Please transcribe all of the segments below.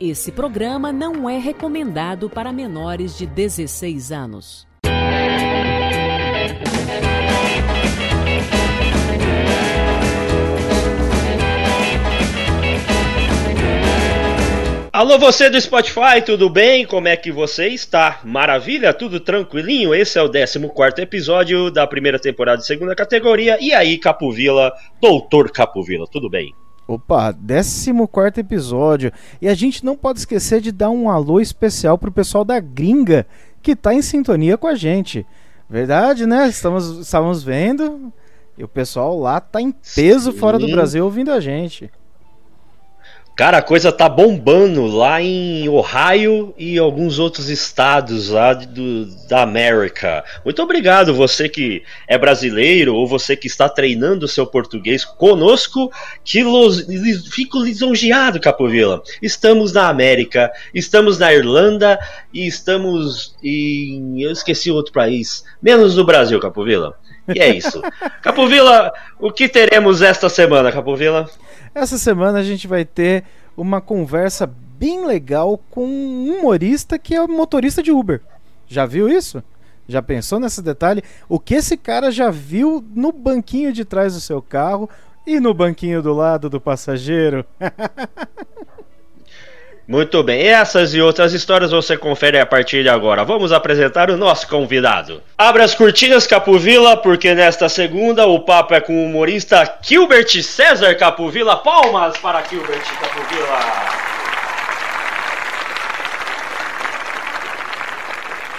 Esse programa não é recomendado para menores de 16 anos. Alô, você do Spotify, tudo bem? Como é que você está? Maravilha? Tudo tranquilinho? Esse é o 14 episódio da primeira temporada de segunda categoria. E aí, Capovila, Doutor Capovila, tudo bem? Opa, 14 episódio. E a gente não pode esquecer de dar um alô especial pro pessoal da gringa que tá em sintonia com a gente. Verdade, né? Estamos, estamos vendo. E o pessoal lá tá em peso Sim. fora do Brasil ouvindo a gente. Cara, a coisa tá bombando lá em Ohio e alguns outros estados lá do, da América. Muito obrigado, você que é brasileiro ou você que está treinando o seu português conosco, que los, fico lisonjeado, Capovila. Estamos na América, estamos na Irlanda e estamos em. Eu esqueci outro país, menos no Brasil, Capovila. E é isso. Capovila, o que teremos esta semana, Capovila? Essa semana a gente vai ter uma conversa bem legal com um humorista que é motorista de Uber. Já viu isso? Já pensou nesse detalhe? O que esse cara já viu no banquinho de trás do seu carro e no banquinho do lado do passageiro? Muito bem, essas e outras histórias você confere a partir de agora. Vamos apresentar o nosso convidado. Abra as cortinas, Capovila, porque nesta segunda o papo é com o humorista Gilbert César Capovila. Palmas para Gilbert Capovila.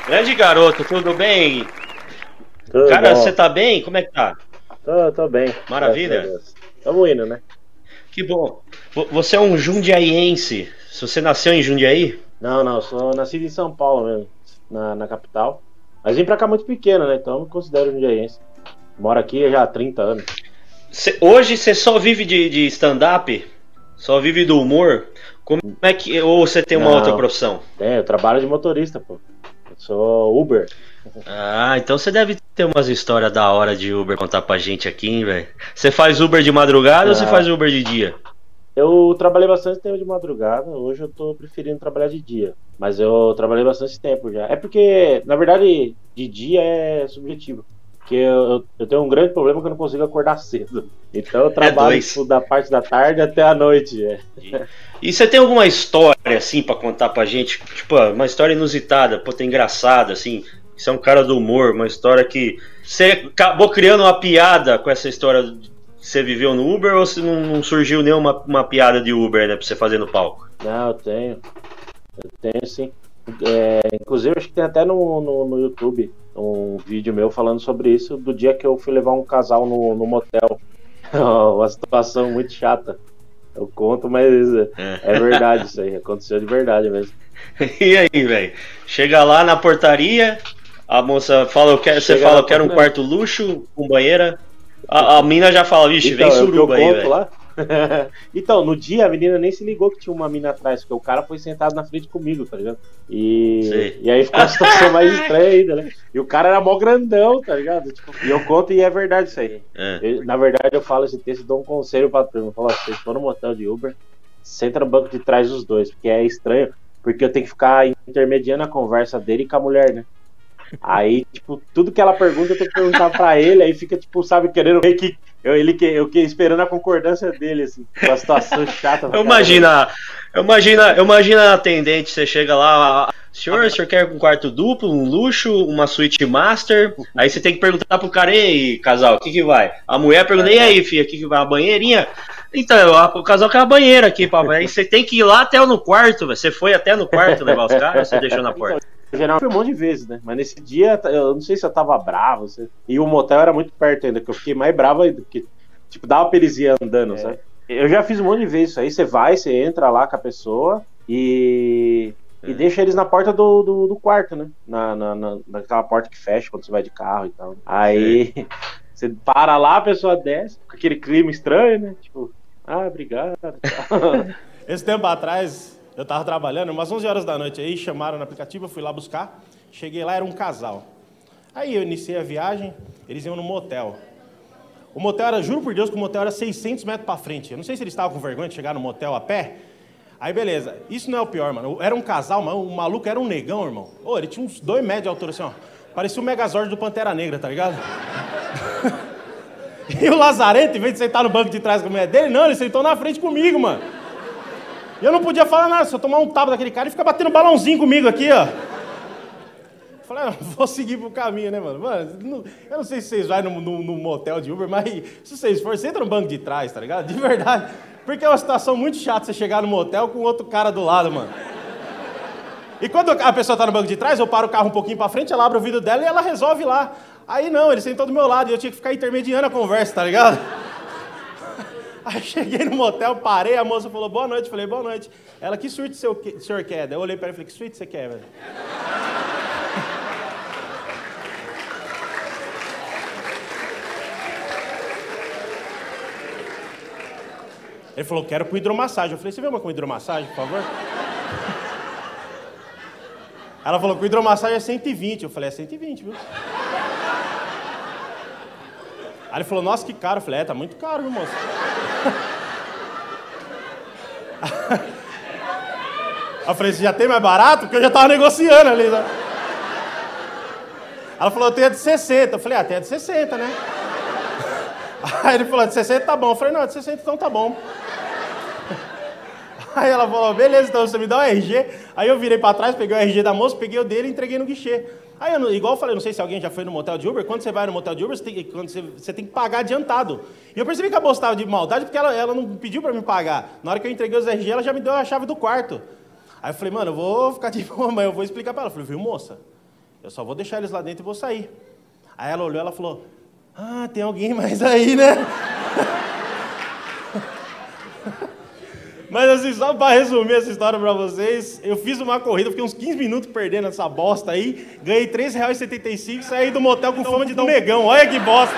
Grande garoto, tudo bem? Tudo Cara, você tá bem? Como é que tá? Tô, tô bem. Maravilha? Tamo indo, né? Que bom. Você é um jundiaiense. Se você nasceu em Jundiaí? Não, não, sou nascido em São Paulo mesmo, na, na capital. Mas vim pra cá muito pequeno, né? Então eu me considero jundiaiense. Moro aqui já há 30 anos. Cê, hoje você só vive de, de stand-up? Só vive do humor? Como é que. Ou você tem uma não, outra profissão? Tem, eu trabalho de motorista, pô. Eu sou Uber. Ah, então você deve ter umas histórias da hora de Uber contar pra gente aqui, velho. Você faz Uber de madrugada ou você faz Uber de dia? Eu trabalhei bastante tempo de madrugada, hoje eu tô preferindo trabalhar de dia. Mas eu trabalhei bastante tempo já. É porque, na verdade, de dia é subjetivo. Porque eu, eu tenho um grande problema que eu não consigo acordar cedo. Então eu é trabalho é tipo, da parte da tarde até a noite. É. E você tem alguma história, assim, para contar pra gente? Tipo, uma história inusitada, pô, tem engraçada, assim. Você é um cara do humor, uma história que. Você acabou criando uma piada com essa história você viveu no Uber ou se não, não, surgiu nenhuma uma piada de Uber, né, pra você fazer no palco? Não, eu tenho. Eu tenho sim. É, inclusive, acho que tem até no, no, no, YouTube um vídeo meu falando sobre isso, do dia que eu fui levar um casal no, no motel. Uma situação muito chata. Eu conto, mas é, é verdade isso aí. Aconteceu de verdade mesmo. e aí, velho? Chega lá na portaria, a moça fala, eu quero, você fala, eu quero um quarto luxo, com banheira. A, a mina já fala, vixe, então, vem suruba aí, velho. então, no dia a menina nem se ligou que tinha uma mina atrás, porque o cara foi sentado na frente comigo, tá ligado? E, e aí ficou a situação mais estranha ainda, né? E o cara era mó grandão, tá ligado? Tipo, e eu conto e é verdade isso aí. É. Eu, na verdade, eu falo esse texto e dou um conselho pra turma. Eu falo, vocês estão no motel de Uber, senta no banco de trás dos dois, porque é estranho, porque eu tenho que ficar intermediando a conversa dele com a mulher, né? Aí, tipo, tudo que ela pergunta eu tenho que perguntar pra ele, aí fica, tipo, sabe, querendo ver que. Eu, ele que eu que esperando a concordância dele, assim, uma situação chata. Eu imagino, eu imagino, eu imagino a atendente, você chega lá, senhor, o senhor quer um quarto duplo, um luxo, uma suíte master? Aí você tem que perguntar pro cara, e casal, o que que vai? A mulher pergunta, e aí, filha, o que que vai? A banheirinha? Então, o casal quer a banheira aqui, papai. Aí você tem que ir lá até no quarto, você foi até no quarto levar os caras ou você deixou na porta? Geral foi um monte de vezes, né? Mas nesse dia, eu não sei se eu tava bravo. Se... E o motel era muito perto ainda, que eu fiquei mais bravo ainda, porque, tipo, dava pra eles ir andando, é. sabe? Eu já fiz um monte de vezes isso aí. Você vai, você entra lá com a pessoa e. É. E deixa eles na porta do, do, do quarto, né? Na, na, na, naquela porta que fecha quando você vai de carro e tal. Aí é. você para lá, a pessoa desce, com aquele clima estranho, né? Tipo, ah, obrigado. Esse tempo atrás, eu estava trabalhando, umas 11 horas da noite aí, chamaram no aplicativo, eu fui lá buscar. Cheguei lá, era um casal. Aí eu iniciei a viagem, eles iam no motel. O motel era, juro por Deus, que o motel era 600 metros para frente. Eu não sei se eles estavam com vergonha de chegar no motel a pé. Aí beleza, isso não é o pior, mano. Era um casal, mano. O maluco era um negão, irmão. Ô, ele tinha uns dois metros de altura assim, ó. Parecia o Megazord do Pantera Negra, tá ligado? e o Lazarento, em vez de sentar no banco de trás com a mulher dele, não, ele sentou na frente comigo, mano. E eu não podia falar nada, se eu tomar um tapa daquele cara, ele fica batendo balãozinho comigo aqui, ó. Falei, ah, vou seguir pro caminho, né, mano? Mano, eu não sei se vocês vão no, no, no, motel de Uber, mas se vocês forem, você entra no banco de trás, tá ligado? De verdade. Porque é uma situação muito chata você chegar no motel com outro cara do lado, mano. E quando a pessoa tá no banco de trás, eu paro o carro um pouquinho pra frente, ela abre o vidro dela e ela resolve lá. Aí não, ele sentou do meu lado e eu tinha que ficar intermediando a conversa, tá ligado? Aí cheguei no motel, parei, a moça falou boa noite, falei boa noite. Ela, que suíte o senhor quer? Eu olhei pra ela e falei, que suíte você quer, velho? Ele falou, quero com hidromassagem. Eu falei, você vê uma com hidromassagem, por favor? Ela falou, com hidromassagem é 120. Eu falei, é 120, viu? Aí ele falou, nossa, que caro. Eu falei, é, tá muito caro, viu, moço? Eu falei, você já tem mais barato? Porque eu já tava negociando ali. Né? Ela falou, eu tenho a de 60. Eu falei, ah, tem a de 60, né? Aí ele falou, de 60 tá bom. Eu falei, não, de 60 então tá bom. Aí ela falou, beleza, então você me dá o RG. Aí eu virei para trás, peguei o RG da moça, peguei o dele e entreguei no guichê. Aí, eu, igual eu falei, não sei se alguém já foi no motel de Uber, quando você vai no motel de Uber, você tem, quando você, você tem que pagar adiantado. E eu percebi que a moça estava de maldade porque ela, ela não pediu para me pagar. Na hora que eu entreguei os RG, ela já me deu a chave do quarto. Aí eu falei, mano, eu vou ficar de boa, mas eu vou explicar para ela. Eu falei, viu, moça, eu só vou deixar eles lá dentro e vou sair. Aí ela olhou, ela falou, ah, tem alguém mais aí, né? Mas assim, só para resumir essa história para vocês, eu fiz uma corrida, fiquei uns 15 minutos perdendo essa bosta aí, ganhei R$3,75 e saí do motel com fama de um negão. Olha que bosta!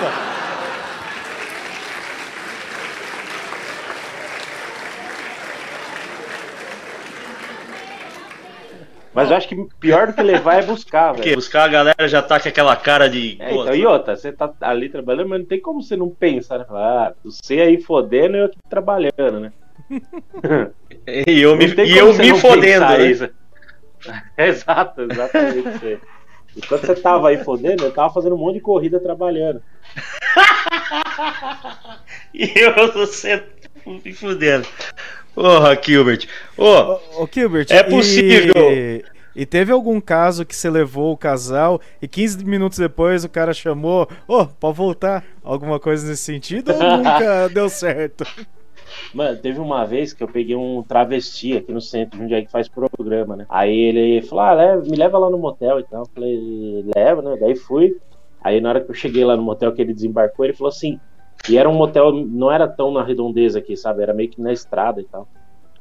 Mas eu acho que pior do que levar é buscar, velho. Porque buscar a galera já tá com aquela cara de. É, então, e outra, você tá ali trabalhando, mas não tem como você não pensar, né? Falar, ah, você aí fodendo e eu aqui trabalhando, né? e eu me, e eu me fodendo. Né? Exato, exatamente. Enquanto você tava aí fodendo, eu tava fazendo um monte de corrida trabalhando. e eu você me fodendo. Porra, Gilbert. Ô, oh, Gilbert, é possível. E... E teve algum caso que você levou o casal e 15 minutos depois o cara chamou, ô, oh, pode voltar? Alguma coisa nesse sentido ou nunca deu certo? Mano, teve uma vez que eu peguei um travesti aqui no centro, onde é que faz programa, né? Aí ele falou, ah, leva, me leva lá no motel e tal. Eu falei, leva, né? Daí fui. Aí na hora que eu cheguei lá no motel que ele desembarcou, ele falou assim, e era um motel, não era tão na redondeza aqui, sabe? Era meio que na estrada e tal.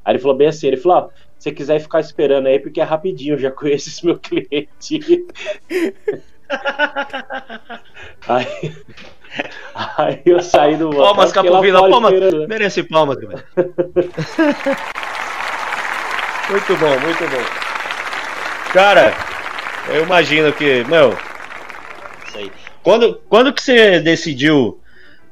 Aí ele falou bem assim, ele falou, ó, se você quiser ficar esperando aí, porque é rapidinho, eu já conheço esse meu cliente. aí, Aí eu saí do motel. Palmas, Capovila, palmas. Né? Merece palmas, velho. muito bom, muito bom. Cara, eu imagino que, meu. Isso aí. Quando, quando que você decidiu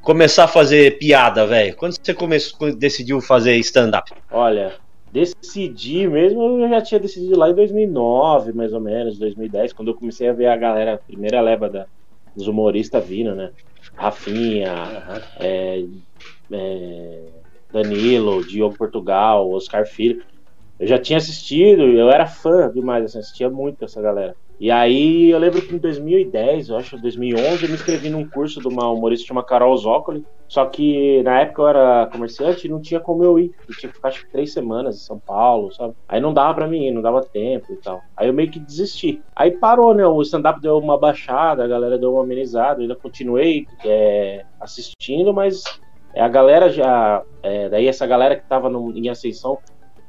começar a fazer piada, velho? Quando você começou, decidiu fazer stand-up? Olha, decidi mesmo, eu já tinha decidido lá em 2009, mais ou menos, 2010, quando eu comecei a ver a galera, a primeira leva da, dos humoristas vindo, né? Rafinha, uhum. é, é, Danilo, Diogo Portugal, Oscar Filho. Eu já tinha assistido, eu era fã demais, assim, assistia muito essa galera. E aí eu lembro que em 2010, eu acho, 2011, eu me inscrevi num curso de uma humorista chamada Carol Zócoli. Só que na época eu era comerciante e não tinha como eu ir. Eu tinha que ficar acho três semanas em São Paulo, sabe? Aí não dava pra mim ir, não dava tempo e tal. Aí eu meio que desisti. Aí parou, né? O stand-up deu uma baixada, a galera deu uma amenizada. Eu ainda continuei é, assistindo, mas a galera já. É, daí essa galera que tava no, em ascensão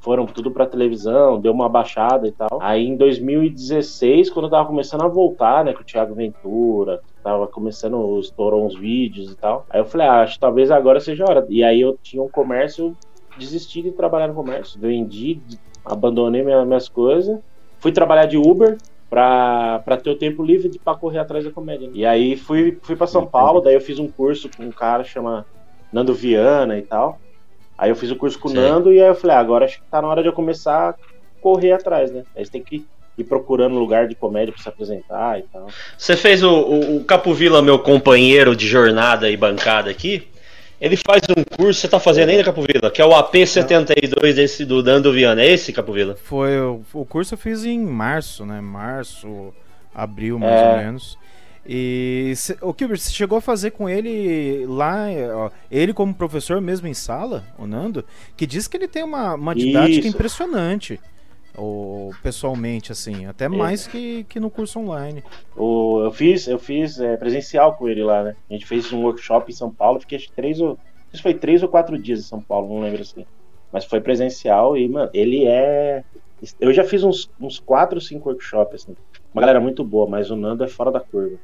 foram tudo pra televisão, deu uma baixada e tal. Aí em 2016, quando eu tava começando a voltar, né, com o Thiago Ventura, tava começando, estourou uns vídeos e tal. Aí eu falei, ah, acho que talvez agora seja a hora. E aí eu tinha um comércio, desisti de trabalhar no comércio, vendi, abandonei minha, minhas coisas, fui trabalhar de Uber, pra, pra ter o tempo livre para correr atrás da comédia. Né? E aí fui, fui para São Paulo, daí eu fiz um curso com um cara chama Nando Viana e tal. Aí eu fiz o curso com o Nando e aí eu falei, ah, agora acho que tá na hora de eu começar a correr atrás, né? Aí você tem que ir procurando lugar de comédia para se apresentar e tal. Você fez o, o, o Capovilla, meu companheiro de jornada e bancada aqui. Ele faz um curso, você tá fazendo ainda, Capovilla? Que é o AP72 desse do Nando Viana. É esse, Capovilla? Foi. O, o curso eu fiz em março, né? Março, abril, mais é. ou menos. E o que você chegou a fazer com ele lá, ó, ele como professor mesmo em sala, o Nando, que diz que ele tem uma, uma didática Isso. impressionante. Ou pessoalmente, assim, até é. mais que, que no curso online. O, eu fiz, eu fiz é, presencial com ele lá, né? A gente fez um workshop em São Paulo, fiquei três ou. Isso foi três ou quatro dias em São Paulo, não lembro assim. Mas foi presencial e, mano, ele é. Eu já fiz uns, uns quatro ou cinco workshops, assim. Uma galera muito boa, mas o Nando é fora da curva.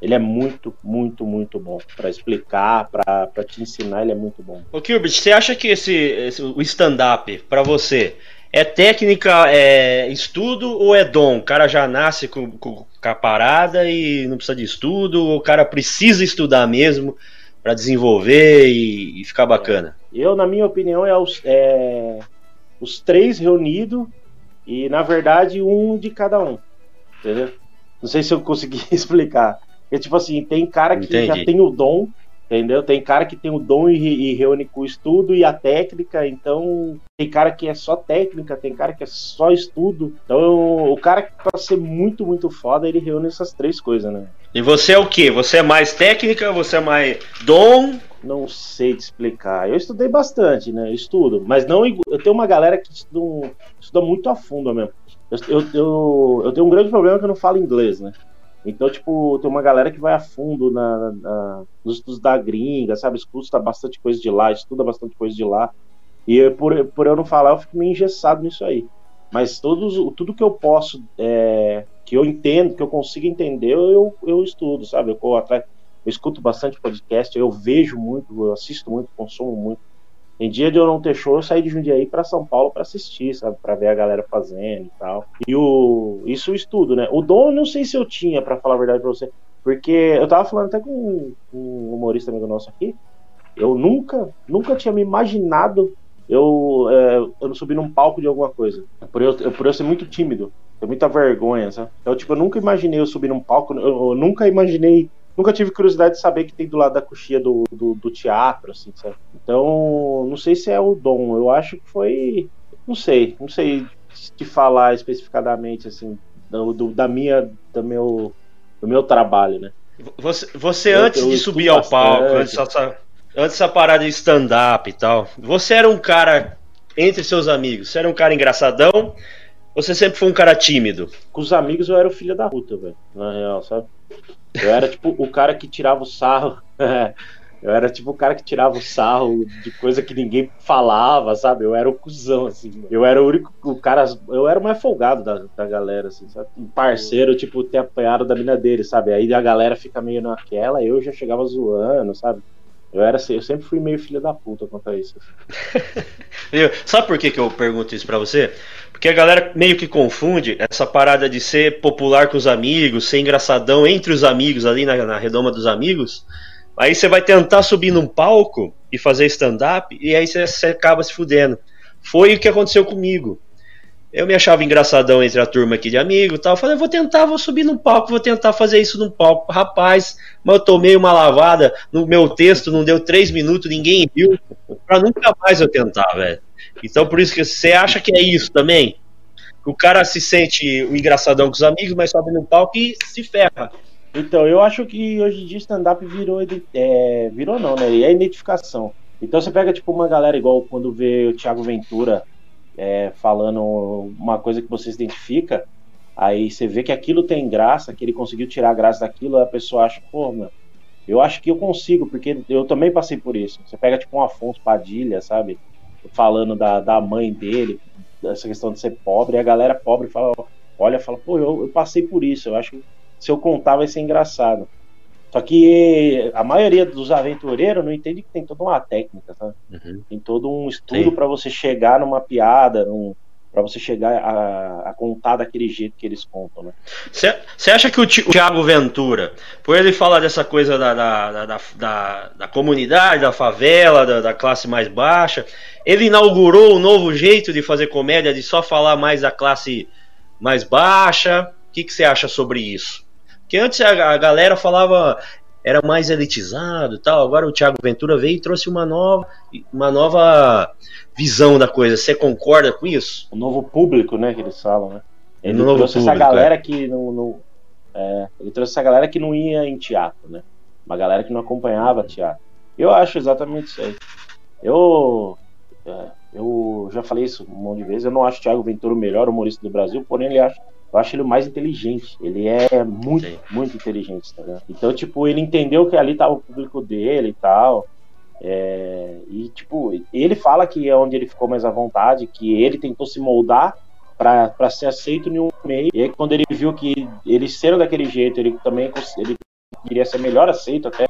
Ele é muito, muito, muito bom. para explicar, para te ensinar, ele é muito bom. Ô Gilbert, você acha que esse, esse o stand-up, para você, é técnica, é estudo ou é dom? O cara já nasce com, com, com a parada e não precisa de estudo, ou o cara precisa estudar mesmo para desenvolver e, e, ficar bacana? É. Eu, na minha opinião, é os, é os três reunidos e, na verdade, um de cada um. Entendeu? Não sei se eu consegui explicar. Porque, tipo assim, tem cara que Entendi. já tem o dom, entendeu? Tem cara que tem o dom e, e, reúne com o estudo e a técnica, então tem cara que é só técnica, tem cara que é só estudo. Então o cara que pra ser muito, muito foda, ele reúne essas três coisas, né? E você é o quê? Você é mais técnica, você é mais dom? Não sei te explicar. Eu estudei bastante, né? Eu estudo, mas não. Eu tenho uma galera que estuda, estuda muito a fundo mesmo. Eu, eu, eu, eu tenho um grande problema que eu não falo inglês, né? Então, tipo, tem uma galera que vai a fundo na, na, nos estudos da gringa, sabe? Escuta bastante coisa de lá, estuda bastante coisa de lá. E por, por eu não falar, eu fico meio engessado nisso aí. Mas todos, tudo que eu posso, é, que eu entendo, que eu consigo entender, eu, eu estudo, sabe? Eu, eu, eu escuto bastante podcast, eu vejo muito, eu assisto muito, consumo muito. Em dia de eu não ter show, eu saí de Jundiaí para São Paulo para assistir, sabe? Para ver a galera fazendo e tal. E o isso o estudo, né? O dom eu não sei se eu tinha, para falar a verdade para você, porque eu tava falando até com um humorista amigo nosso aqui. Eu nunca, nunca tinha me imaginado eu, é, eu subir num palco de alguma coisa. Por eu, por eu ser muito tímido, tenho muita vergonha, sabe? Então, tipo, eu nunca imaginei eu subir num palco, eu, eu nunca imaginei nunca tive curiosidade de saber que tem do lado da coxia do, do, do, teatro, assim, sabe? Então, não sei se é o dom. Eu acho que foi. Não sei, não sei te falar especificadamente, assim, do, do da minha. Do meu, do meu trabalho, né? Você, você eu, antes eu de subir ao palco, antes dessa, antes dessa parada de stand-up e tal, você era um cara entre seus amigos? Você era um cara engraçadão? Você sempre foi um cara tímido? Com os amigos eu era o filho da puta, velho, na real, sabe? Eu era tipo o cara que tirava o sarro. eu era tipo o cara que tirava o sarro de coisa que ninguém falava, sabe? Eu era o cuzão, assim. Eu era o único. O cara. Eu era o mais folgado da, da galera, assim, sabe? Um parceiro, tipo, ter apanhado da mina dele, sabe? Aí a galera fica meio naquela, eu já chegava zoando, sabe? Eu era eu sempre fui meio filho da puta quanto a isso. Sabe por que, que eu pergunto isso pra você? Porque a galera meio que confunde essa parada de ser popular com os amigos, ser engraçadão entre os amigos ali na, na redoma dos amigos. Aí você vai tentar subir num palco e fazer stand-up e aí você acaba se fudendo. Foi o que aconteceu comigo. Eu me achava engraçadão entre a turma aqui de amigo e tal. Eu falei, vou tentar, vou subir num palco, vou tentar fazer isso num palco. Rapaz, mas eu tomei uma lavada no meu texto, não deu três minutos, ninguém viu. Pra nunca mais eu tentar, velho. Então por isso que você acha que é isso também? O cara se sente o engraçadão com os amigos, mas sobe no palco e se ferra. Então, eu acho que hoje em dia stand-up virou. É, virou não, né? É identificação. Então você pega tipo uma galera igual quando vê o Thiago Ventura é, falando uma coisa que você se identifica, aí você vê que aquilo tem graça, que ele conseguiu tirar a graça daquilo, a pessoa acha, pô, meu, eu acho que eu consigo, porque eu também passei por isso. Você pega tipo um Afonso Padilha, sabe? falando da, da mãe dele, dessa questão de ser pobre, e a galera pobre fala, olha, fala, pô, eu, eu passei por isso, eu acho que se eu contar vai ser engraçado. Só que a maioria dos aventureiros não entende que tem toda uma técnica? Uhum. Tem todo um estudo para você chegar numa piada, num, para você chegar a, a, contar daquele jeito que eles contam, né? Você acha que o, Tiago Ventura, por ele falar dessa coisa da, da, da, da, da comunidade, da favela, da, da, classe mais baixa, ele inaugurou um novo jeito de fazer comédia, de só falar mais da classe mais baixa? O que você acha sobre isso? Porque antes a, a galera falava era mais elitizado e tal. Agora o Thiago Ventura veio e trouxe uma nova, uma nova visão da coisa. Você concorda com isso? O novo público, né, que eles falam, né? Ele trouxe público, essa galera é. que não, não é, ele trouxe essa galera que não ia em teatro, né? Uma galera que não acompanhava teatro. Eu acho exatamente isso aí. Eu é, eu já falei isso um monte de vezes. Eu não acho o Thiago Ventura o melhor humorista do Brasil, porém ele acha eu acho ele o mais inteligente. Ele é muito, Sim. muito inteligente, tá ligado? Então, tipo, ele entendeu que ali tava o público dele e tal. É, e, tipo, ele fala que é onde ele ficou mais à vontade, que ele tentou se moldar para ser aceito em um meio. E aí, quando ele viu que eles sendo daquele jeito, ele também ele queria ser melhor aceito até.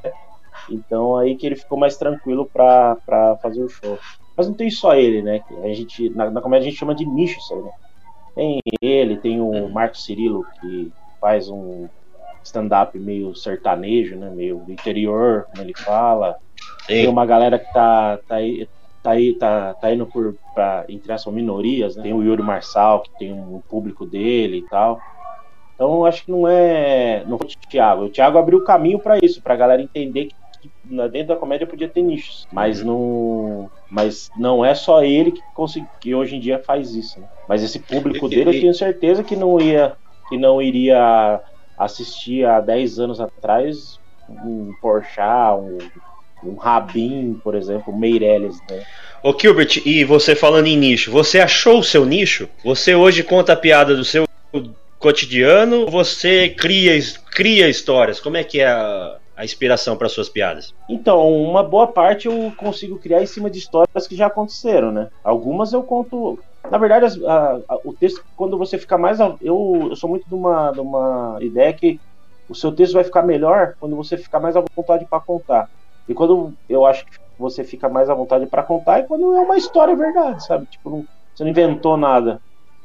Então, aí que ele ficou mais tranquilo para fazer o show. Mas não tem só ele, né? A gente, na, na comédia a gente chama de nicho isso aí, né? Tem ele, tem o Marco Cirilo, que faz um stand-up meio sertanejo, né? Meio do interior, como ele fala. Sim. Tem uma galera que tá, tá aí. Tá, aí, tá, tá indo por, pra, entre as minorias, né? Tem o Yuri Marçal, que tem um público dele e tal. Então, acho que não é. Não foi o Thiago. O Thiago abriu o caminho para isso, pra galera entender que dentro da comédia podia ter nichos, mas uhum. não, mas não é só ele que, consegui, que hoje em dia faz isso. Né? Mas esse público dele, eu tenho certeza que não ia, que não iria assistir há 10 anos atrás um Porchat, um, um Rabin, por exemplo, Meirelles, né? Ô Gilbert, e você falando em nicho, você achou o seu nicho? Você hoje conta a piada do seu cotidiano? Você cria, cria histórias? Como é que é a, a inspiração para suas piadas? Então, uma boa parte eu consigo criar em cima de histórias que já aconteceram, né? Algumas eu conto. Na verdade, a, a, o texto, quando você fica mais. Eu, eu sou muito de uma, de uma ideia que o seu texto vai ficar melhor quando você ficar mais à vontade para contar. E quando eu acho que você fica mais à vontade para contar é quando é uma história verdade, sabe? Tipo, não, você não inventou nada.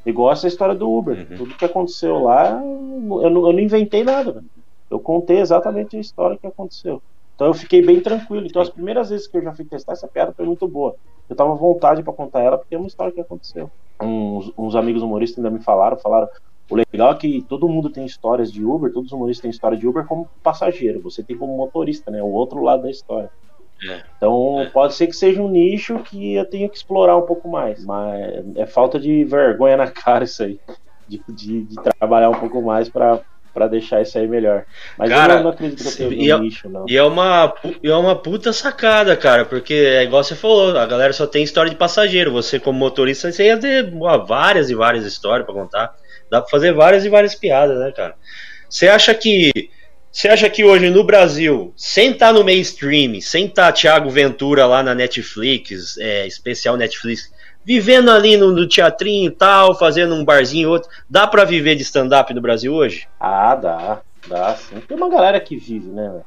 Igual essa história do Uber. Uhum. Tudo que aconteceu lá, eu não, eu não inventei nada. Velho. Eu contei exatamente a história que aconteceu. Então eu fiquei bem tranquilo. Então as primeiras vezes que eu já fui testar essa piada foi muito boa. Eu tava à vontade para contar ela porque é uma história que aconteceu. Uns, uns, amigos humoristas ainda me falaram, falaram. O legal é que todo mundo tem histórias de Uber, todos os humoristas têm história de Uber como passageiro. Você tem como motorista, né? O outro lado da história. É. Então é. pode ser que seja um nicho que eu tenha que explorar um pouco mais. Mas é falta de vergonha na cara isso aí. De, de, de trabalhar um pouco mais para para deixar isso aí melhor. Mas cara, eu não acredito que eu tenho e é, nicho, não. E é, uma, e é uma puta sacada, cara, porque é igual você falou, a galera só tem história de passageiro. Você, como motorista, você ia ter várias e várias histórias para contar. Dá pra fazer várias e várias piadas, né, cara? Você acha que. Você acha que hoje no Brasil, sem estar tá no mainstream, sem estar tá Thiago Ventura lá na Netflix, é, especial Netflix, vivendo ali no, no, teatrinho e tal, fazendo um barzinho outro, dá para viver de stand-up no Brasil hoje? Ah, dá, dá sim. Tem uma galera que vive, né?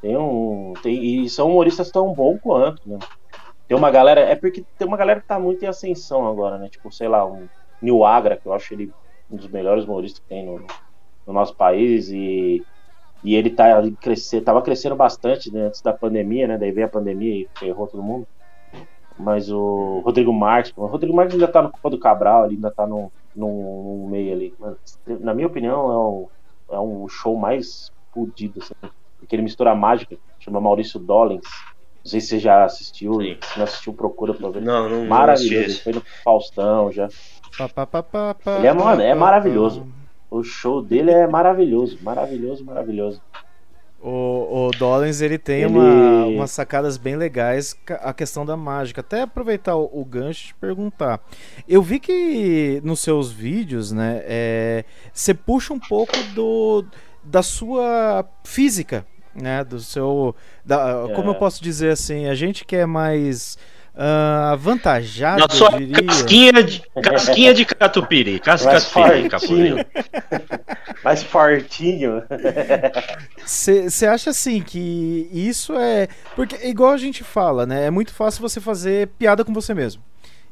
Tem um. Tem, e são humoristas tão bom quanto, né? Tem uma galera. É porque tem uma galera que tá muito em ascensão agora, né? Tipo, sei lá, um Nil Agra, que eu acho ele um dos melhores humoristas que tem no, no nosso país. E, e ele tá crescer, tava crescendo bastante né, antes da pandemia, né? Daí veio a pandemia e ferrou todo mundo. Mas o Rodrigo Marques, o Rodrigo Marques ainda tá no Copa do Cabral, ali, ainda tá no, no, no meio ali. Mas, na minha opinião, é, o, é um show mais fodido, assim, porque ele mistura a mágica, chama Maurício Dollens. Não sei se você já assistiu, Sim. se não assistiu, procura pra ver. Não, não Maravilhoso, ele foi no Faustão já. ele é, é maravilhoso. O show dele é maravilhoso, maravilhoso, maravilhoso. O, o Dollins ele tem ele... Uma, umas sacadas bem legais a questão da mágica. Até aproveitar o, o gancho de perguntar. Eu vi que nos seus vídeos, né, é, você puxa um pouco do, da sua física, né, do seu, da, é. como eu posso dizer assim, a gente que é mais Uh, avantajado, Na sua diria. Casquinha de, casquinha de catupiry. Casca Mais fortinho. Mais fortinho. Você acha assim que isso é. Porque, igual a gente fala, né? É muito fácil você fazer piada com você mesmo.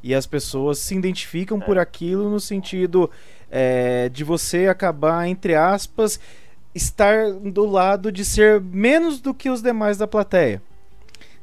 E as pessoas se identificam por aquilo no sentido é, de você acabar, entre aspas, estar do lado de ser menos do que os demais da plateia.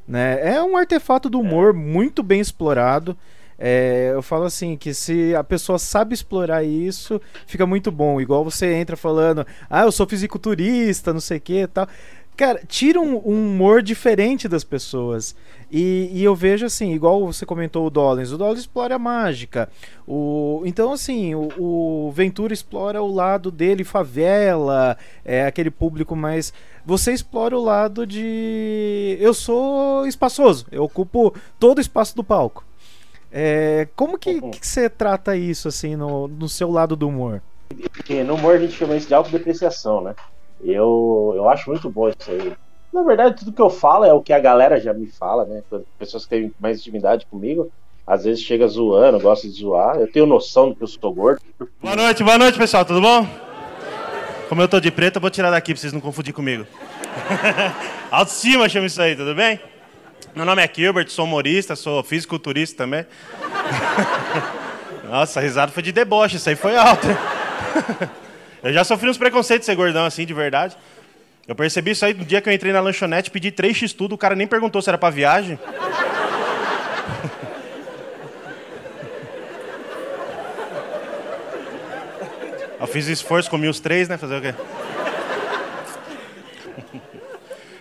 Né? É um artefato do humor muito bem explorado. É, eu falo assim, que se a pessoa sabe explorar isso, fica muito bom. Igual você entra falando, ah, eu sou fisiculturista, não sei o que tal. Cara, tira um, um, humor diferente das pessoas. E, e, eu vejo assim, igual você comentou o Dollins, o Dollins explora a mágica. O, então, assim, o, o Ventura explora o lado dele, favela, é aquele público mais. Você explora o lado de. Eu sou espaçoso, eu ocupo todo o espaço do palco. É, como que, uhum. que você trata isso, assim, no, no seu lado do humor? No humor a gente chama isso de autodepreciação, né? Eu, eu acho muito bom isso aí. Na verdade, tudo que eu falo é o que a galera já me fala, né? Pessoas que têm mais intimidade comigo, às vezes chega zoando, gosta de zoar. Eu tenho noção do que eu sou gordo. Boa noite, boa noite, pessoal, tudo bom? Como eu tô de preto, eu vou tirar daqui pra vocês não confundir comigo. Autoestima chama isso aí, tudo bem? Meu nome é Gilbert, sou humorista, sou fisiculturista também. Nossa, a risada foi de deboche, isso aí foi alto. eu já sofri uns preconceitos de ser gordão assim, de verdade. Eu percebi isso aí no dia que eu entrei na lanchonete, pedi três x tudo, o cara nem perguntou se era pra viagem. Eu fiz esforço, comi os três, né? Fazer o quê?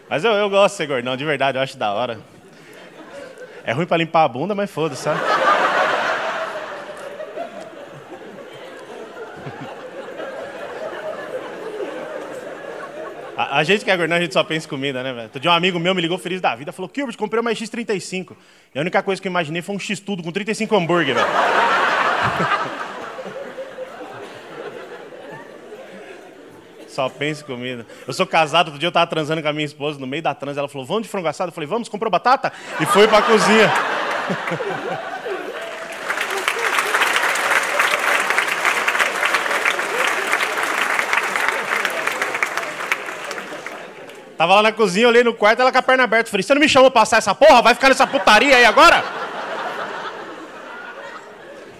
Mas eu, eu gosto de ser gordão, de verdade, eu acho da hora. É ruim pra limpar a bunda, mas foda-se, sabe? A, gente que é gordão, a gente só pensa em comida, né, velho? Outro um amigo meu me ligou feliz da vida, falou, Gilbert, comprei uma X35. E a única coisa que eu imaginei foi um X-tudo com 35 hambúrguer, velho. Só pensa em comida. Eu sou casado, outro dia eu tava transando com a minha esposa, no meio da trans, ela falou, vamos de frango assado? Eu falei, vamos, comprou batata? E foi pra cozinha. Tava lá na cozinha, olhei no quarto, ela com a perna aberta. Falei, você não me chamou pra passar essa porra? Vai ficar nessa putaria aí agora?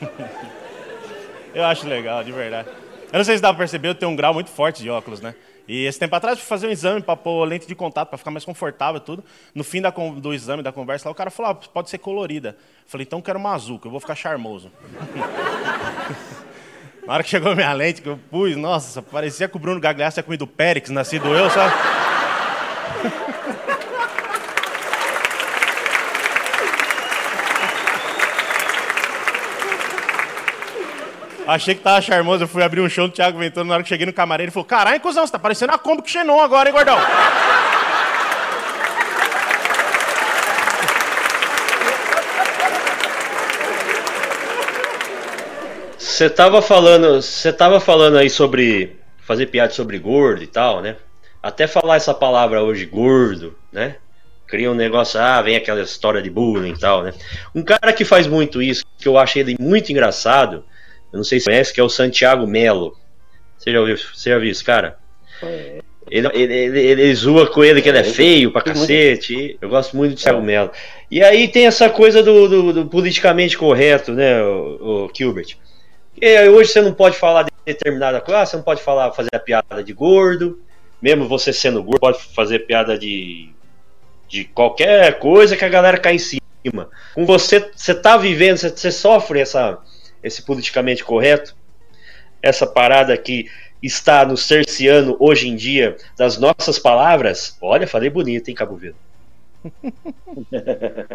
eu acho legal, de verdade. Eu não sei se dá pra perceber, eu tenho um grau muito forte de óculos, né? E esse tempo atrás, fui fazer um exame para pôr lente de contato, para ficar mais confortável tudo. No fim da, do exame, da conversa, lá, o cara falou, ah, pode ser colorida. Eu falei, então quero uma azul, que eu vou ficar charmoso. Na hora que chegou minha lente, que eu pus, nossa, parecia que o Bruno Gagliasso tinha comido Périx, nascido eu, sabe? Achei que tava charmoso, eu fui abrir um show do Thiago Ventura, na hora que cheguei no camarim, ele falou, caralho, cuzão, você tá parecendo a Kombi Xenon agora, hein, gordão? Você tava falando, você tava falando aí sobre fazer piada sobre gordo e tal, né? Até falar essa palavra hoje, gordo, né? Cria um negócio, ah, vem aquela história de bullying e tal, né? Um cara que faz muito isso, que eu achei ele muito engraçado, eu não sei se você conhece, que é o Santiago Melo. Você já ouviu, você já viu esse cara? Ele, ele, ele, ele, zoa com ele que ele é feio pra cacete. Eu gosto muito de Thiago Melo. E aí tem essa coisa do, do, do politicamente correto, né, o, o Gilbert? E hoje você não pode falar de determinada coisa, ah, você não pode falar, fazer a piada de gordo, mesmo você sendo gordo, pode fazer piada de, de qualquer coisa que a galera cai em cima. Com você, você tá vivendo, você, você sofre essa, esse politicamente correto, essa parada que está nos cerceando hoje em dia das nossas palavras. Olha, falei bonito, hein, Cabo Verde?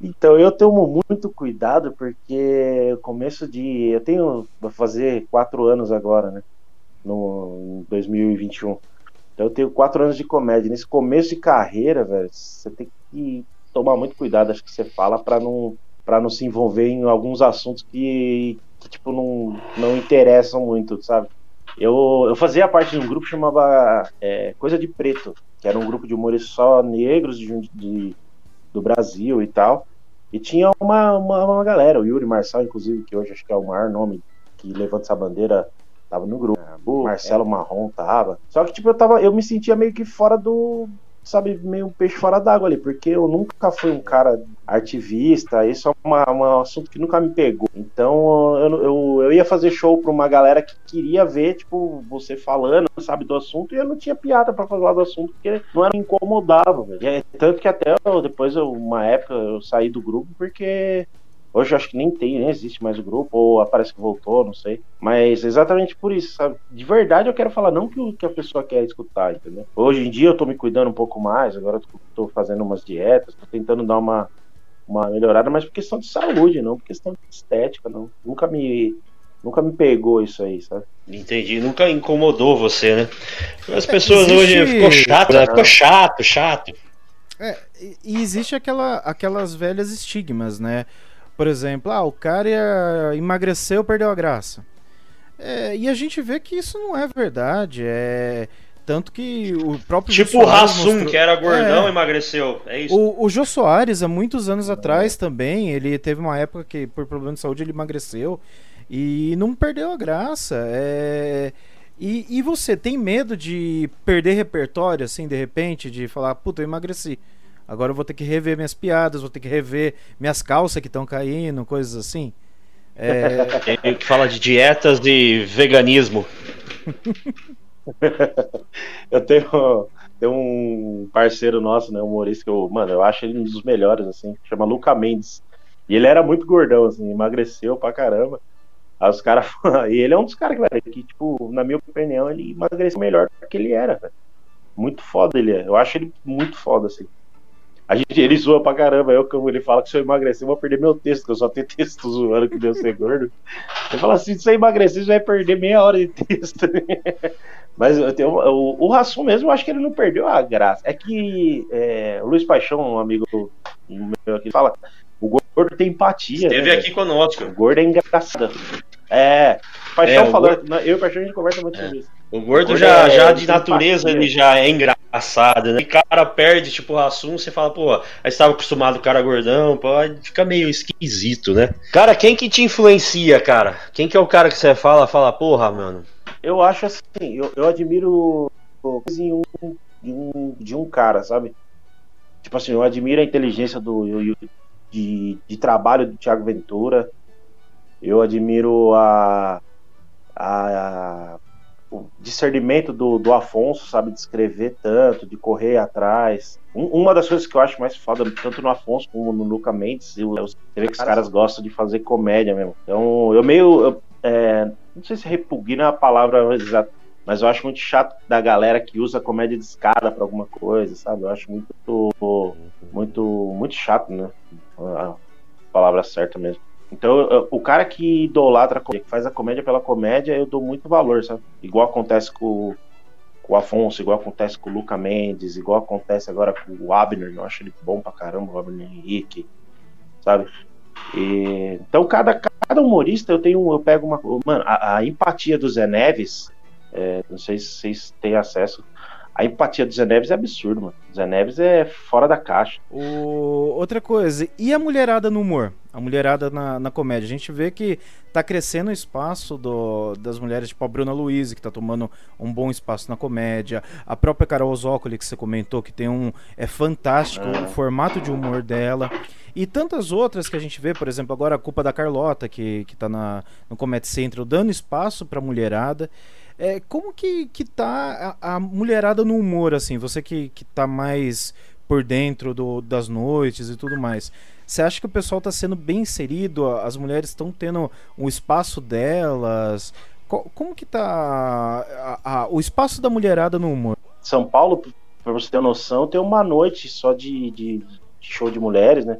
então, eu tomo muito cuidado porque começo de. Eu tenho. Vou fazer quatro anos agora, né? No, em 2021. Então, eu tenho quatro anos de comédia. Nesse começo de carreira, velho, você tem que tomar muito cuidado, acho que você fala, para não para não se envolver em alguns assuntos que, que tipo não, não interessam muito, sabe? Eu, eu fazia parte de um grupo que chamava é, Coisa de Preto, que era um grupo de humores só negros de, de, do Brasil e tal. E tinha uma, uma, uma, galera, o Yuri Marçal, inclusive, que hoje acho que é o maior nome que levanta essa bandeira, tava no grupo. O Marcelo é. Marrom tava. Só que, tipo, eu tava. Eu me sentia meio que fora do, sabe, meio um peixe fora d'água ali, porque eu nunca fui um cara artivista, isso é uma, um assunto que nunca me pegou. Então eu, eu, eu ia fazer show pra uma galera que queria ver, tipo, você falando, sabe, do assunto, e eu não tinha piada para falar do assunto, porque não era incomodava, é, tanto que até eu, depois, eu, uma época, eu saí do grupo porque Hoje eu acho que nem tem, nem existe mais o grupo, ou parece que voltou, não sei. Mas exatamente por isso, sabe? De verdade eu quero falar não que o que a pessoa quer escutar, entendeu? Hoje em dia eu tô me cuidando um pouco mais, agora eu tô fazendo umas dietas, tô tentando dar uma, uma melhorada, mas por questão de saúde, não por questão de estética, não. Nunca me Nunca me pegou isso aí, sabe? Entendi, nunca incomodou você, né? As pessoas existe... hoje ficou chato, né? ficou chato, chato. É, e existe aquela, aquelas velhas estigmas, né? Por exemplo, ah, o cara emagreceu, perdeu a graça. É, e a gente vê que isso não é verdade. É. Tanto que o próprio. Tipo o Rassum, mostrou... que era gordão, é, emagreceu. É isso. O, o Jô Soares, há muitos anos atrás também, ele teve uma época que, por problema de saúde, ele emagreceu. E não perdeu a graça. É. E, e você tem medo de perder repertório, assim, de repente, de falar, puta, eu emagreci. Agora eu vou ter que rever minhas piadas, vou ter que rever minhas calças que estão caindo, coisas assim. É... Tem que fala de dietas e veganismo. eu tenho, tenho um parceiro nosso, né, humorista, que eu, mano, eu acho ele um dos melhores, assim, chama Luca Mendes. E ele era muito gordão, assim, emagreceu pra caramba. Aí os caras. e ele é um dos caras que, que, tipo, na minha opinião, ele emagreceu melhor do que ele era, velho. Muito foda ele é. Eu acho ele muito foda, assim. A gente, ele zoa pra caramba. Eu, como ele fala que se eu emagrecer, eu vou perder meu texto, que eu só tenho texto zoando que deu ser gordo. Ele fala assim: se você emagrecer, você vai perder meia hora de texto. Mas eu tenho, o, o Rassum mesmo, eu acho que ele não perdeu a graça. É que é, o Luiz Paixão, um amigo meu aqui, fala: o gordo tem empatia. Esteve né, aqui conosco. O gordo é engraçado. É, Paixão é, falou, gordo... eu e o Paixão a gente conversa muito é. sobre isso. O gordo, o já, é, já de natureza ele já é engraçado, né? E cara perde, tipo, o assunto, você fala, pô, aí estava acostumado com o cara gordão, pô, fica meio esquisito, né? Cara, quem que te influencia, cara? Quem que é o cara que você fala, fala, porra, mano? Eu acho assim, eu, eu admiro de um, de, um, de um cara, sabe? Tipo assim, eu admiro a inteligência do, de, de trabalho do Thiago Ventura, eu admiro a, a o discernimento do, do Afonso, sabe, de escrever tanto, de correr atrás. Um, uma das coisas que eu acho mais foda, tanto no Afonso como no Luca Mendes, eu, eu, você vê que os caras gostam de fazer comédia mesmo. Então, eu meio. Eu, é, não sei se repugna é a palavra exata, mas eu acho muito chato da galera que usa comédia de escada para alguma coisa, sabe? Eu acho muito, muito, muito chato, né? A palavra certa mesmo. Então, o cara que idolatra, que faz a comédia pela comédia, eu dou muito valor, sabe? Igual acontece com, com o Afonso, igual acontece com o Luca Mendes, igual acontece agora com o Abner, eu acho ele bom pra caramba, o Abner Henrique, sabe? E, então, cada, cada humorista eu tenho, eu pego uma. Mano, a, a empatia do Zé Neves, é, não sei se vocês têm acesso, a empatia do Zé Neves é absurdo, mano. O Zé Neves é fora da caixa. O... Outra coisa, e a mulherada no humor? A mulherada na, na comédia? A gente vê que tá crescendo o espaço do, das mulheres, tipo a Bruna Luiz, que tá tomando um bom espaço na comédia. A própria Carol Zócoli, que você comentou, que tem um. É fantástico o formato de humor dela. E tantas outras que a gente vê, por exemplo, agora a culpa da Carlota, que, que tá na, no Comedy Central, dando espaço pra mulherada. É, como que, que tá a, a, mulherada no humor, assim? Você que, que tá mais por dentro do, das noites e tudo mais. Você acha que o pessoal tá sendo bem inserido? As mulheres estão tendo um espaço delas? como que tá a, a, o espaço da mulherada no humor? São Paulo, para você ter noção, tem uma noite só de, de, show de mulheres, né?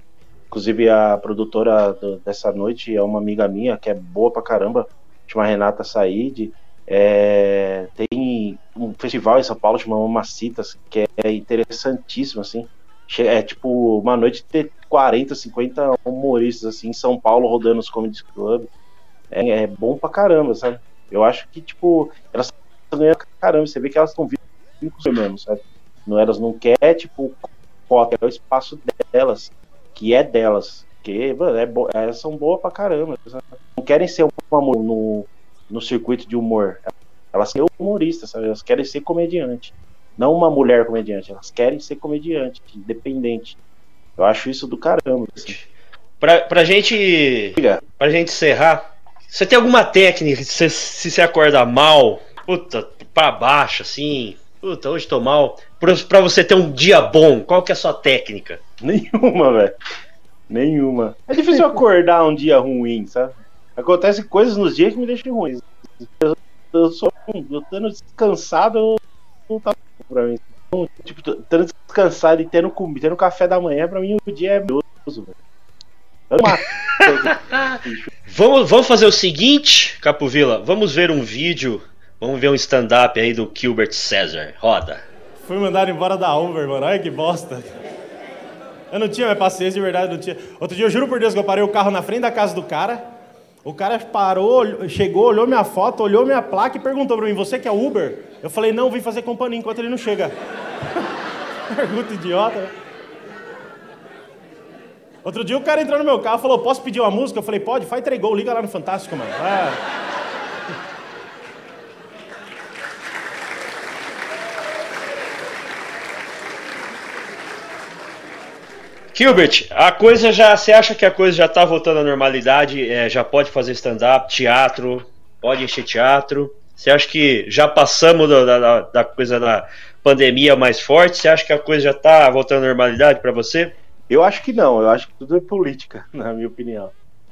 Inclusive a produtora do, dessa noite é uma amiga minha que é boa pra caramba, chama Renata Said. É, tem um festival em São Paulo chamado Mamacitas, que é interessantíssimo, assim. É tipo uma noite ter 40, 50 humoristas assim em São Paulo rodando os comedy club. É, é bom pra caramba, sabe? Eu acho que, tipo, elas estão ganhando caramba. Você vê que elas estão vindo com mesmo, sabe? Não, elas não querem, tipo, é o espaço delas, que é delas. Que, mano, é bo elas são boas pra caramba. Sabe? Não querem ser uma no, no circuito de humor. Elas querem humorista, sabe? Elas querem ser comediante. Não uma mulher comediante, elas querem ser comediante, independente. Eu acho isso do caramba. Assim. Pra, pra gente. Pra gente encerrar, você tem alguma técnica se, se você acorda mal, puta, pra baixo, assim, puta, hoje tô mal, pra, pra você ter um dia bom, qual que é a sua técnica? Nenhuma, velho. Nenhuma. É difícil acordar um dia ruim, sabe? Acontece coisas nos dias que me deixam ruins. Eu, eu sou. Eu tendo descansado, não tá pra mim. Então, tipo, tendo descansado e tendo, tendo café da manhã, pra mim o dia é maravilhoso, velho. vamos, vamos fazer o seguinte, Capovila. Vamos ver um vídeo. Vamos ver um stand-up aí do Gilbert César. Roda. Fui mandado embora da Uber, mano. Olha que bosta. Eu não tinha mais paciência, de verdade, não tinha. Outro dia, eu juro por Deus que eu parei o carro na frente da casa do cara. O cara parou, chegou, olhou minha foto, olhou minha placa e perguntou pra mim: Você que é Uber? Eu falei: Não, vim fazer companhia enquanto ele não chega. Pergunta idiota, né? Outro dia o cara entrou no meu carro e falou: Posso pedir uma música? Eu falei: Pode, faz três gols, liga lá no Fantástico, mano. É. Gilbert, a coisa já. Você acha que a coisa já tá voltando à normalidade? É, já pode fazer stand-up, teatro, pode encher teatro? Você acha que já passamos da, da, da, coisa da pandemia mais forte? Você acha que a coisa já tá voltando à normalidade para você? Eu acho que não, eu acho que tudo é política, na minha opinião.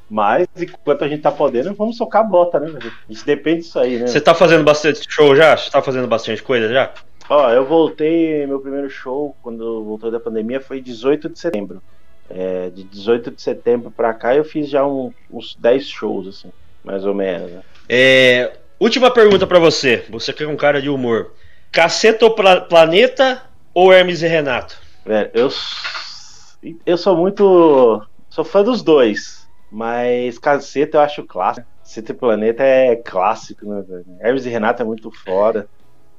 Mas, enquanto a gente tá podendo, vamos socar a bota, né? Gente depende disso aí, né? Você tá fazendo bastante show já? Você tá fazendo bastante coisa já? Ó, eu voltei, meu primeiro show, quando voltou da pandemia, foi 18 de setembro. É, de 18 de setembro pra cá, eu fiz já um, uns 10 shows, assim, mais ou menos. Né? É, última pergunta para você. Você que é um cara de humor. Caceta ou Planeta ou Hermes e Renato? Velho, eu eu sou muito. Sou fã dos dois. Mas Caceta eu acho clássico. Caceta e Planeta é clássico, né, velho? Hermes e Renato é muito foda.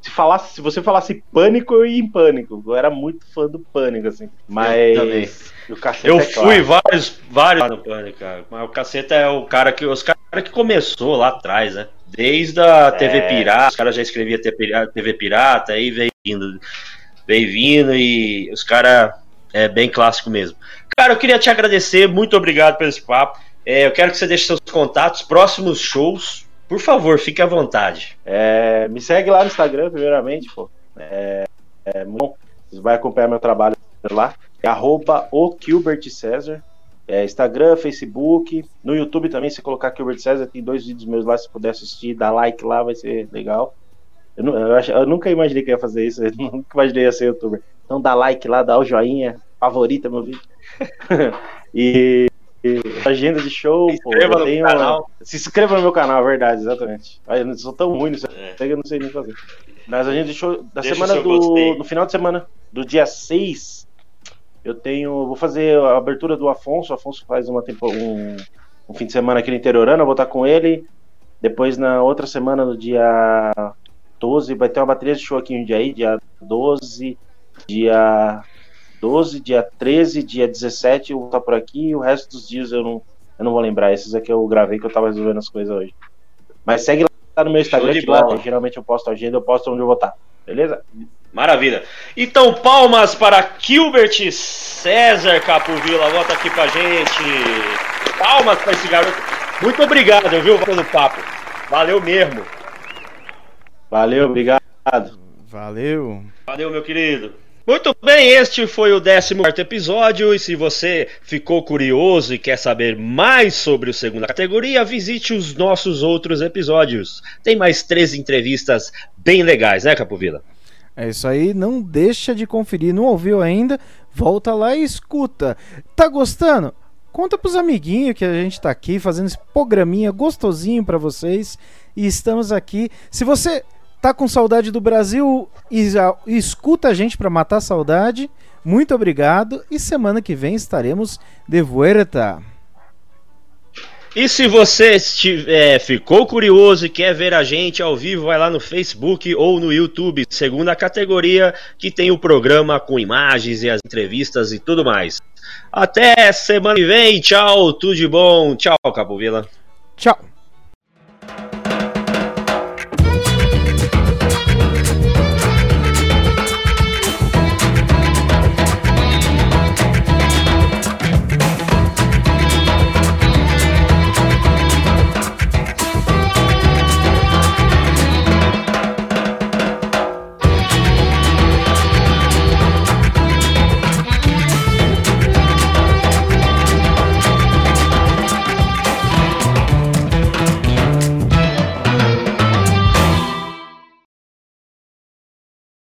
Se, falasse, se você falasse pânico, eu ia em pânico. Eu era muito fã do pânico, assim. Mas. Eu, eu é fui vários, vários no pânico, cara. Mas o caceta é o cara que. Os caras que começou lá atrás, né? Desde a é. TV Pirata, os caras já escreviam TV Pirata, aí veio vindo, veio vindo e os caras é bem clássico mesmo. Cara, eu queria te agradecer, muito obrigado pelo esse papo. É, eu quero que você deixe seus contatos, próximos shows. Por favor, fique à vontade. É, me segue lá no Instagram, primeiramente, pô. É, é bom. Você vai acompanhar meu trabalho lá. É arroba o Gilbert César. É, Instagram, Facebook, no YouTube também, se colocar Gilbert César, tem dois vídeos meus lá, se puder assistir, dá like lá, vai ser legal. Eu, eu, eu, nunca imaginei que ia fazer isso, eu nunca imaginei ia ser youtuber. Então dá like lá, dá o joinha, favorita meu vídeo. e, agenda de show, se inscreva no canal. Se inscreva no meu canal, é verdade, exatamente. Eu não sou tão ruim nisso, é. eu não sei nem fazer. Mas a agenda de show da Deixa semana do. No final de semana, do dia 6, eu tenho. Vou fazer a abertura do Afonso. O Afonso faz uma tempo, um, um fim de semana aqui no interiorano, eu vou estar com ele. Depois, na outra semana, no dia 12, vai ter uma bateria de show aqui em Jundiaí, dia 12, dia 12, dia 13, dia 17 eu vou estar por aqui e o resto dos dias eu não, eu não vou lembrar. Esses aqui eu gravei que eu tava resolvendo as coisas hoje. Mas segue lá no meu Instagram, que lá geralmente eu posto a agenda, eu posto onde eu vou estar. Beleza? Maravilha. Então, palmas para Gilbert César Capovilla. Volta aqui pra gente. Palmas para esse garoto. Muito obrigado, viu, pelo papo. Valeu mesmo. Valeu, obrigado. Valeu. Valeu, meu querido. Muito bem, este foi o 14 episódio. E se você ficou curioso e quer saber mais sobre o segunda categoria, visite os nossos outros episódios. Tem mais três entrevistas bem legais, né, Capovila? É isso aí, não deixa de conferir. Não ouviu ainda? Volta lá e escuta. Tá gostando? Conta pros amiguinhos que a gente tá aqui fazendo esse programinha gostosinho para vocês. E estamos aqui. Se você tá com saudade do Brasil e, escuta a gente para matar a saudade, muito obrigado e semana que vem estaremos de vuelta. E se você estiver, ficou curioso e quer ver a gente ao vivo, vai lá no Facebook ou no YouTube, segunda categoria, que tem o programa com imagens e as entrevistas e tudo mais. Até semana que vem, tchau, tudo de bom, tchau, Capovila. Tchau.